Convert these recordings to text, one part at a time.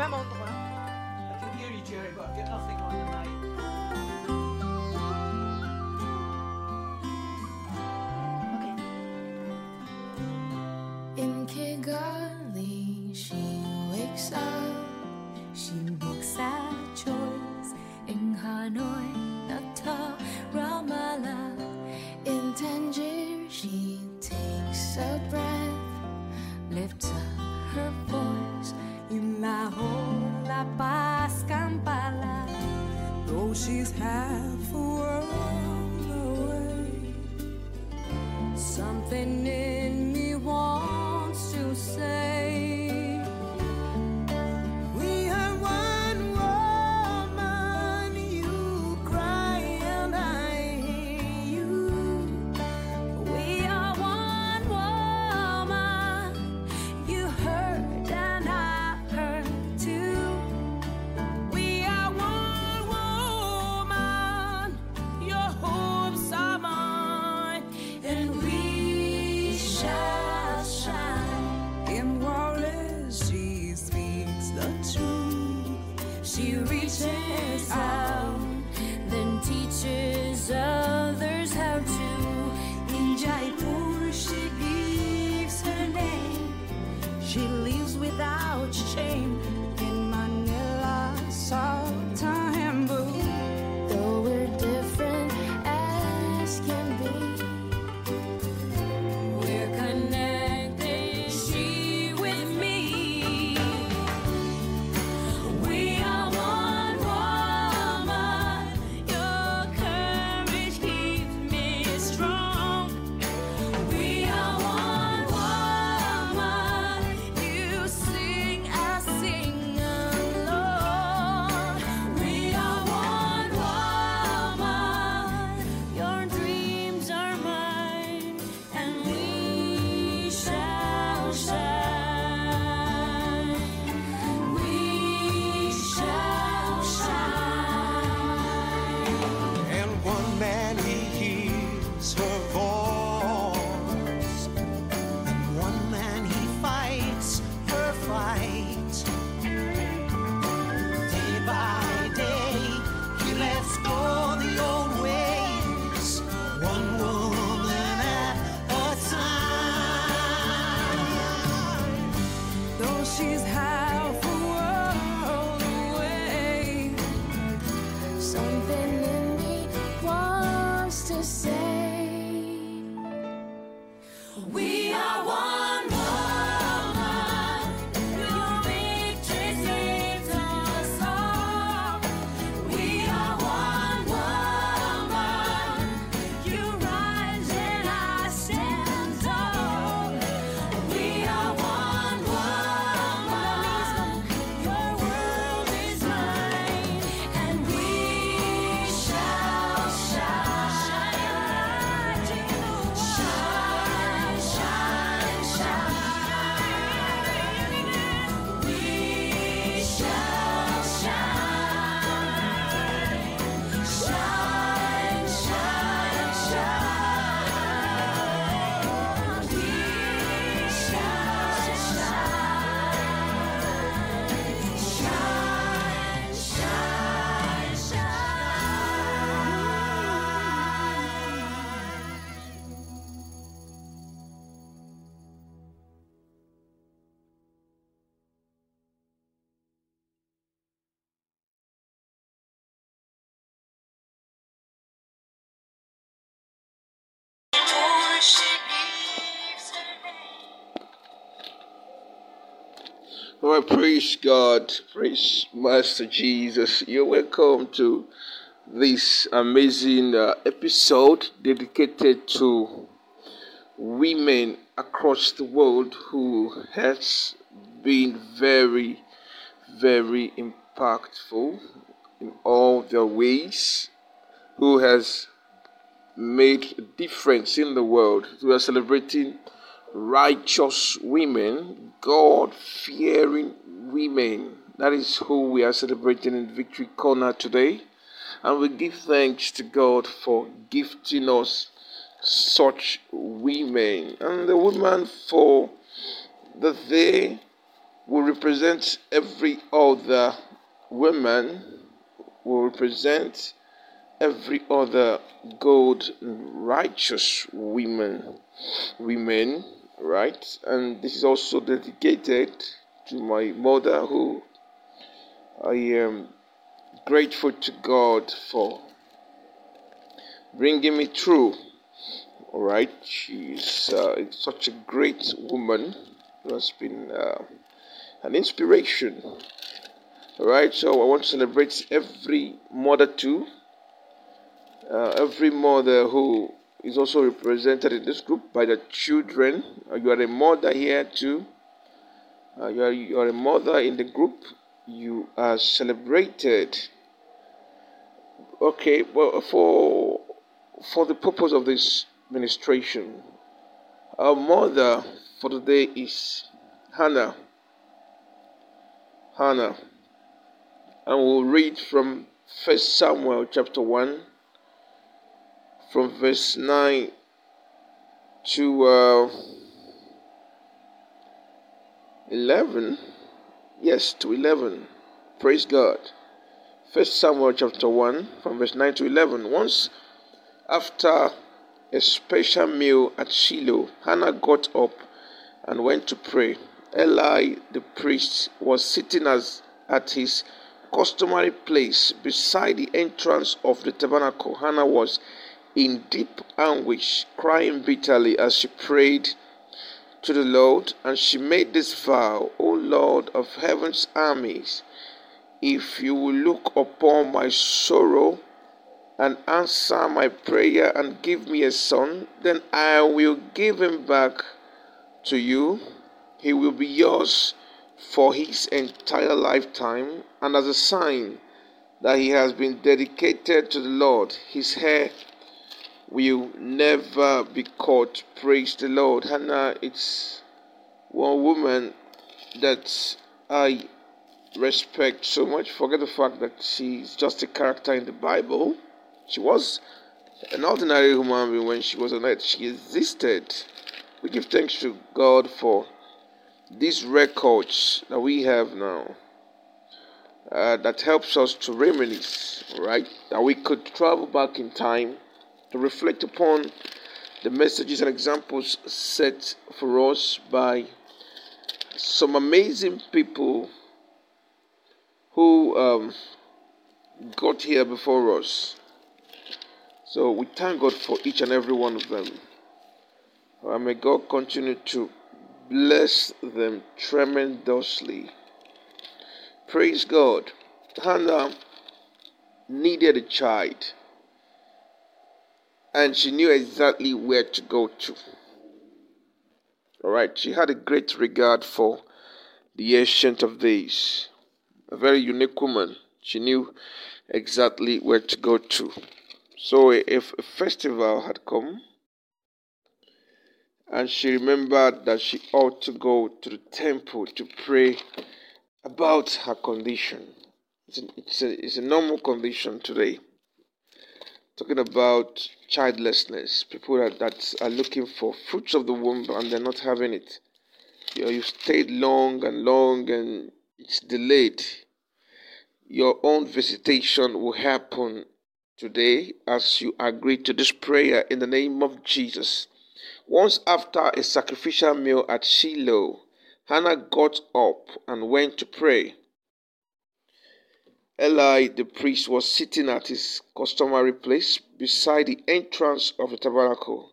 même endroit. I can hear you, Jerry, but I've got nothing on the mic. Ok. In Kigali, she wakes up. She makes sad choice in Hanoi, Natal, Ramallah. In Tangier, she takes a breath, lifts up her voice. Paz, Kampala. Though she's half a world away. Something in Well, praise God, praise Master Jesus. You're welcome to this amazing uh, episode dedicated to women across the world who has been very, very impactful in all their ways, who has made a difference in the world. We are celebrating righteous women, God fearing women. That is who we are celebrating in Victory Corner today. And we give thanks to God for gifting us such women. And the woman for the day will represent every other woman, will represent every other good righteous women women right? And this is also dedicated to my mother who i am grateful to god for bringing me through. All right? She's uh, such a great woman. Who has been uh, an inspiration. All right? So i want to celebrate every mother too. Uh, every mother who is also represented in this group by the children. Uh, you are a mother here too. Uh, you, are, you are a mother in the group. You are celebrated. Okay, well, for for the purpose of this ministration, our mother for today is Hannah. Hannah, and we'll read from First Samuel chapter one from verse 9 to uh, 11. Yes, to 11. Praise God. First Samuel chapter 1, from verse 9 to 11. Once after a special meal at Shiloh, Hannah got up and went to pray. Eli the priest was sitting as at his customary place beside the entrance of the tabernacle. Hannah was in deep anguish, crying bitterly as she prayed to the Lord, and she made this vow, O Lord of heaven's armies, if you will look upon my sorrow and answer my prayer and give me a son, then I will give him back to you. He will be yours for his entire lifetime, and as a sign that he has been dedicated to the Lord, his hair will never be caught. Praise the Lord. Hannah, it's one woman that I respect so much. Forget the fact that she's just a character in the Bible. She was an ordinary human being when she was on earth. She existed. We give thanks to God for these records that we have now. Uh, that helps us to reminisce, right? That we could travel back in time to reflect upon the messages and examples set for us by some amazing people who um, got here before us. So we thank God for each and every one of them. And may God continue to bless them tremendously. Praise God. Hannah needed a child and she knew exactly where to go to. All right, she had a great regard for the Ancient of Days, a very unique woman. She knew exactly where to go to. So, if a festival had come, and she remembered that she ought to go to the temple to pray about her condition. It's a, it's a, it's a normal condition today talking about childlessness, people that, that are looking for fruits of the womb and they're not having it. You know, you've stayed long and long and it's delayed. Your own visitation will happen today as you agree to this prayer in the name of Jesus. Once after a sacrificial meal at Shiloh, Hannah got up and went to pray. Eli the priest was sitting at his customary place beside the entrance of the tabernacle.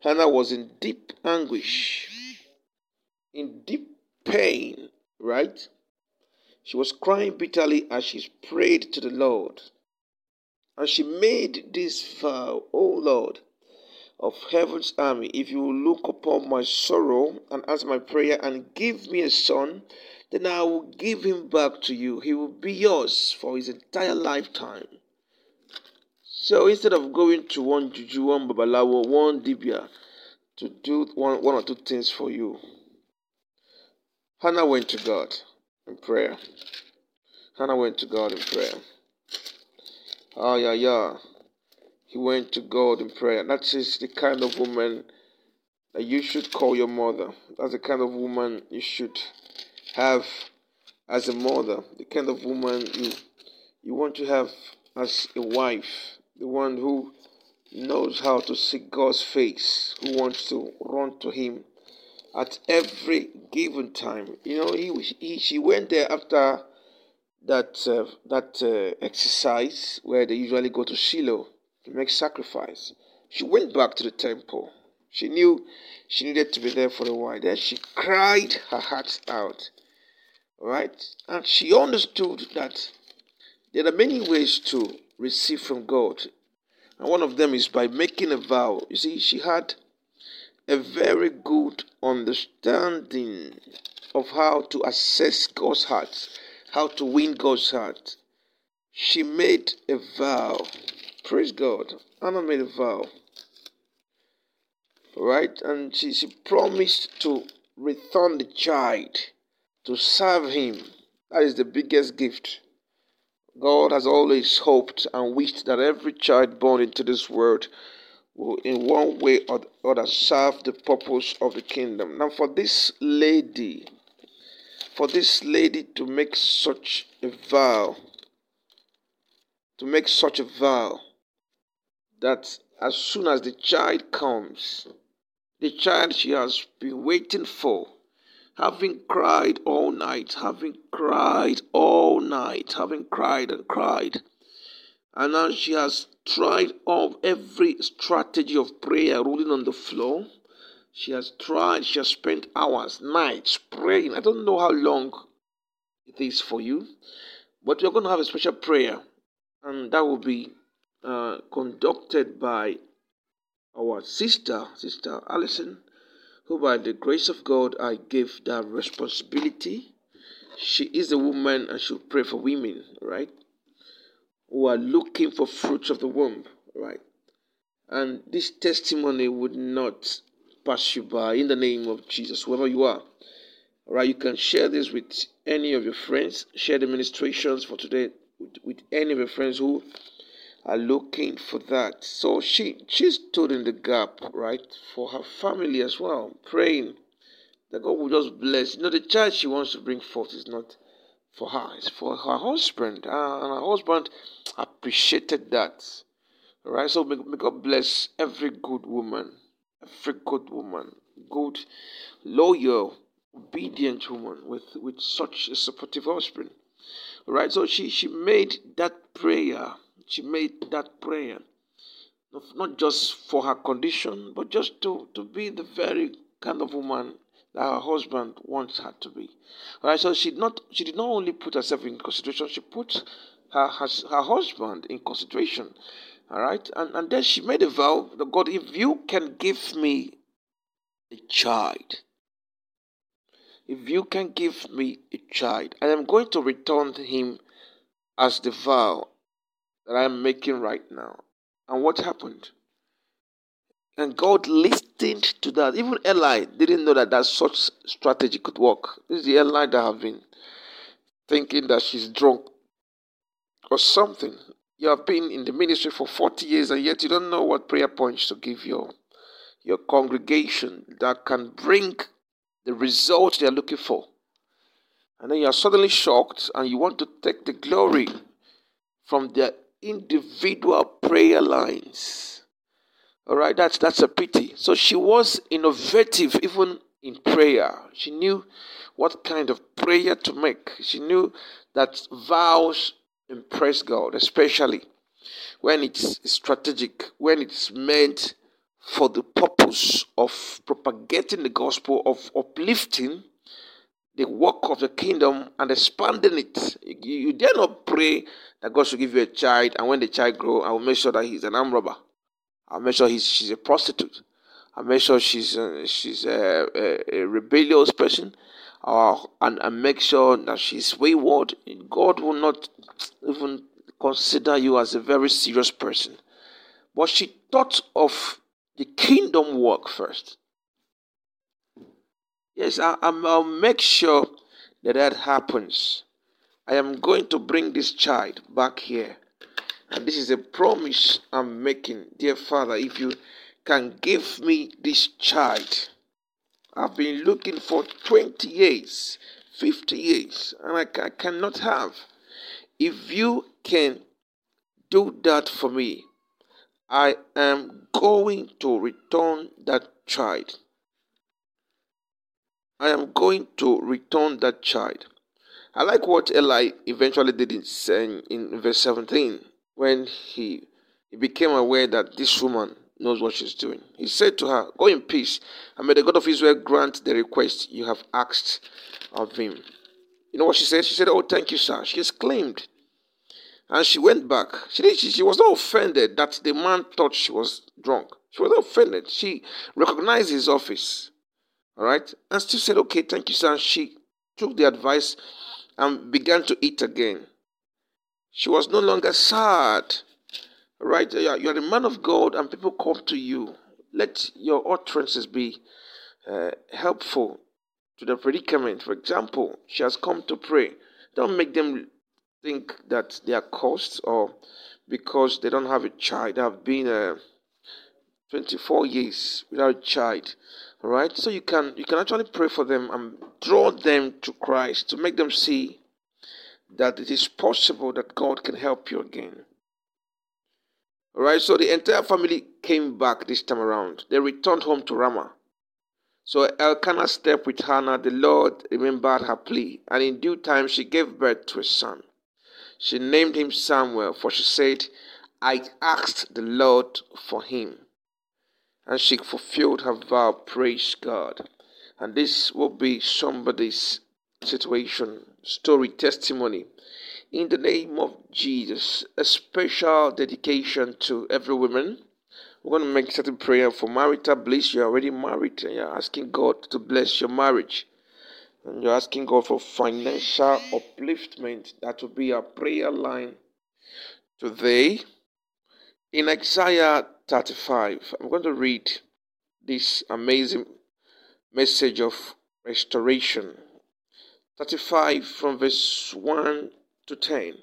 Hannah was in deep anguish, in deep pain, right? She was crying bitterly as she prayed to the Lord. And she made this vow, O Lord of heaven's army, if you will look upon my sorrow and answer my prayer and give me a son, then I will give him back to you. He will be yours for his entire lifetime. So instead of going to one juju, one babalawo, one dibia to do one, one or two things for you, Hannah went to God in prayer. Hannah went to God in prayer. Ah, yeah, yeah. He went to God in prayer. That is the kind of woman that you should call your mother. That's the kind of woman you should have as a mother, the kind of woman you you want to have as a wife, the one who knows how to seek God's face, who wants to run to Him at every given time. You know, he, he she went there after that uh, that uh, exercise where they usually go to Shiloh to make sacrifice. She went back to the temple. She knew she needed to be there for a while. Then she cried her heart out. Right? And she understood that there are many ways to receive from God. And one of them is by making a vow. You see, she had a very good understanding of how to assess God's heart, how to win God's heart. She made a vow. Praise God. Anna made a vow. Right? And she, she promised to return the child to serve him. That is the biggest gift. God has always hoped and wished that every child born into this world will, in one way or other, serve the purpose of the kingdom. Now, for this lady, for this lady to make such a vow, to make such a vow, that as soon as the child comes, the child she has been waiting for, having cried all night, having cried all night, having cried and cried. And now she has tried of every strategy of prayer rolling on the floor. She has tried, she has spent hours, nights praying. I don't know how long it is for you, but we're going to have a special prayer, and that will be uh, conducted by our sister, Sister Alison who by the grace of God I gave that responsibility. She is a woman and she'll pray for women, right? Who are looking for fruits of the womb, right? And this testimony would not pass you by in the name of Jesus, whoever you are. Right, you can share this with any of your friends. Share the ministrations for today with, with any of your friends who are looking for that. So she she stood in the gap, right, for her family as well, praying that God will just bless. You know, the child she wants to bring forth is not for her, it's for her husband. And her husband appreciated that. Right, so may, may God bless every good woman, every good woman, good, loyal, obedient woman with, with such a supportive husband. Right, so she, she made that prayer she made that prayer not just for her condition, but just to, to be the very kind of woman that her husband wants her to be. All right, so she did not she did not only put herself in consideration, she put her her, her husband in consideration. All right, and, and then she made a vow that God, if you can give me a child, if you can give me a child, I am going to return him as the vow that I'm making right now. And what happened? And God listened to that. Even Eli didn't know that that such strategy could work. This is the Eli that have been thinking that she's drunk or something. You have been in the ministry for 40 years and yet you don't know what prayer points to give your, your congregation that can bring the results they are looking for. And then you are suddenly shocked and you want to take the glory from the individual prayer lines. All right, that's that's a pity. So she was innovative even in prayer. She knew what kind of prayer to make. She knew that vows impress God, especially when it's strategic, when it's meant for the purpose of propagating the gospel, of uplifting the work of the kingdom and expanding it. You, you dare not pray that God should give you a child, and when the child grow, I will make sure that he's an arm robber. I'll make sure he's she's a prostitute. I'll make sure she's uh, she's a, a, a, rebellious person, uh, and, and make sure that she's wayward. God will not even consider you as a very serious person. But she thought of the kingdom work first. Yes, I, I'll make sure that that happens. I am going to bring this child back here. And this is a promise I'm making. Dear Father, if you can give me this child, I've been looking for 20 years, 50 years, and I, I cannot have. If you can do that for me, I am going to return that child. I am going to return that child. I like what Eli eventually did in, in verse 17 when he, he became aware that this woman knows what she's doing. He said to her, Go in peace, and may the God of Israel grant the request you have asked of him. You know what she said? She said, Oh, thank you, sir. She exclaimed. And she went back. She, did, she, she was not offended that the man thought she was drunk. She was not offended. She recognized his office. All right? And still said, Okay, thank you, sir. And she took the advice and began to eat again. She was no longer sad. Right? You are, the man of God, and people come to you. Let your utterances be uh, helpful to the predicament. For example, she has come to pray. Don't make them think that they are cursed or because they don't have a child. Have been uh, 24 years without a child. All right, so you can you can actually pray for them and draw them to Christ to make them see that it is possible that God can help you again. All right, so the entire family came back this time around. They returned home to Ramah. So Elkanah stepped with Hannah. The Lord remembered her plea, and in due time she gave birth to a son. She named him Samuel, for she said, I asked the Lord for him and she fulfilled her vow. Praise God. And this will be somebody's situation, story, testimony. In the name of Jesus, a special dedication to every woman. We're going to make certain prayer for marital bliss. You're already married and you're asking God to bless your marriage. And you're asking God for financial upliftment. That will be our prayer line today. In Isaiah 35, I'm going to read this amazing message of restoration. 35 from verse 1 to 10.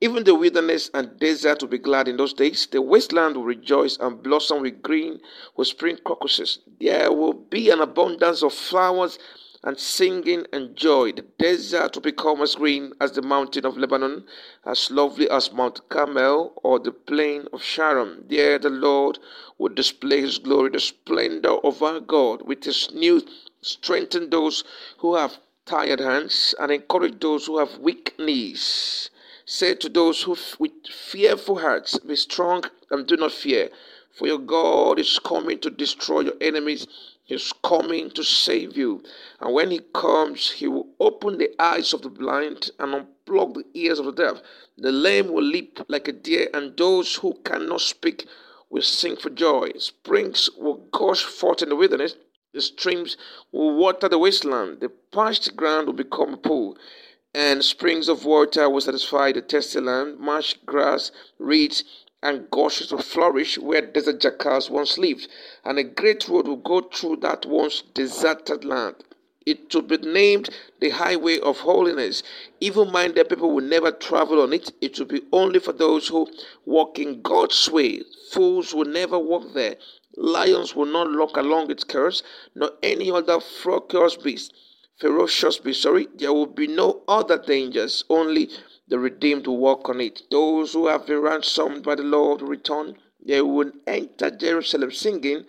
Even the wilderness and desert will be glad in those days. The wasteland will rejoice and blossom with green, with spring crocuses. There will be an abundance of flowers and singing and joy. The desert will become as green as the mountain of Lebanon, as lovely as Mount Carmel or the plain of Sharon. There the Lord will display his glory, the splendor of our God, with his new strengthen those who have tired hands and encourage those who have weak knees. Say to those who with fearful hearts, Be strong and do not fear, for your God is coming to destroy your enemies is coming to save you. And when he comes, he will open the eyes of the blind and unplug the ears of the deaf. The lame will leap like a deer, and those who cannot speak will sing for joy. Springs will gush forth in the wilderness. The streams will water the wasteland. The parched ground will become a pool, and springs of water will satisfy the thirsty land. Marsh grass, reeds, and goshes will flourish where desert jackals once lived, and a great road will go through that once deserted land. It will be named the highway of holiness. Evil minded people will never travel on it. It will be only for those who walk in God's way. Fools will never walk there. Lions will not walk along its curves, nor any other ferocious beast. Ferocious beast, sorry. There will be no other dangers, only the redeemed will walk on it. Those who have been ransomed by the Lord will return. They will enter Jerusalem singing,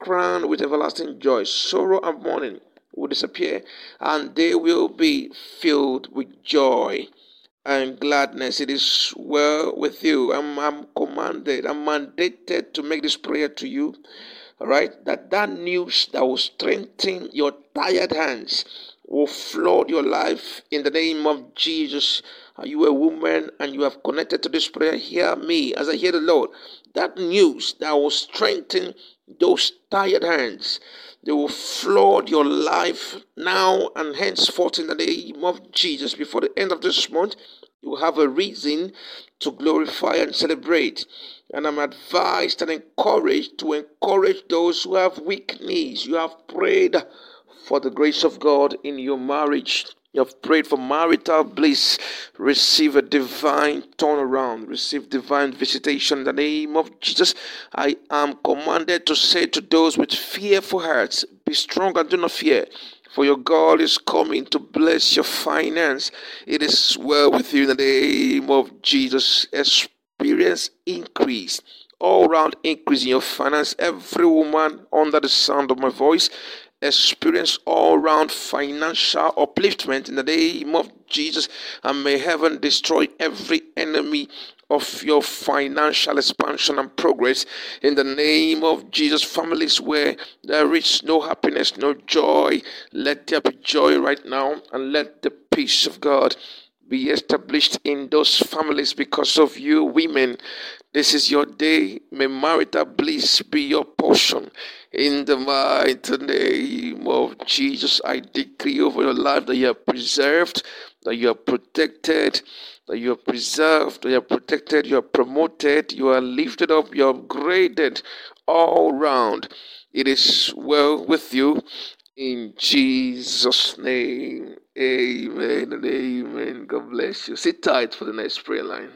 crowned with everlasting joy. Sorrow and mourning will disappear, and they will be filled with joy and gladness. It is well with you. I'm, I'm commanded, I'm mandated to make this prayer to you. All right, that that news that will strengthen your tired hands will flood your life in the name of Jesus. Are you a woman and you have connected to this prayer? Hear me as I hear the Lord. That news that will strengthen those tired hands. They will flood your life now and henceforth in the name of Jesus. Before the end of this month, you will have a reason to glorify and celebrate. And I'm advised and encouraged to encourage those who have weak knees. You have prayed for the grace of God in your marriage. You have prayed for marital bliss. Receive a divine turnaround. Receive divine visitation in the name of Jesus. I am commanded to say to those with fearful hearts, Be strong and do not fear. For your God is coming to bless your finance. It is well with you in the name of Jesus. Experience increase all round increase in your finance. Every woman under the sound of my voice experience all round financial upliftment in the name of Jesus. And may heaven destroy every enemy of your financial expansion and progress in the name of Jesus. Families where there is no happiness, no joy, let there be joy right now and let the peace of God be established in those families because of you, women. This is your day. May marital bliss be your portion. In the mighty name of Jesus, I decree over your life that you are preserved, that you are protected, that you are preserved, that you are protected, you are promoted, you are lifted up, you are upgraded all round. It is well with you in Jesus' name. Amen and amen. God bless you. Sit tight for the next prayer line.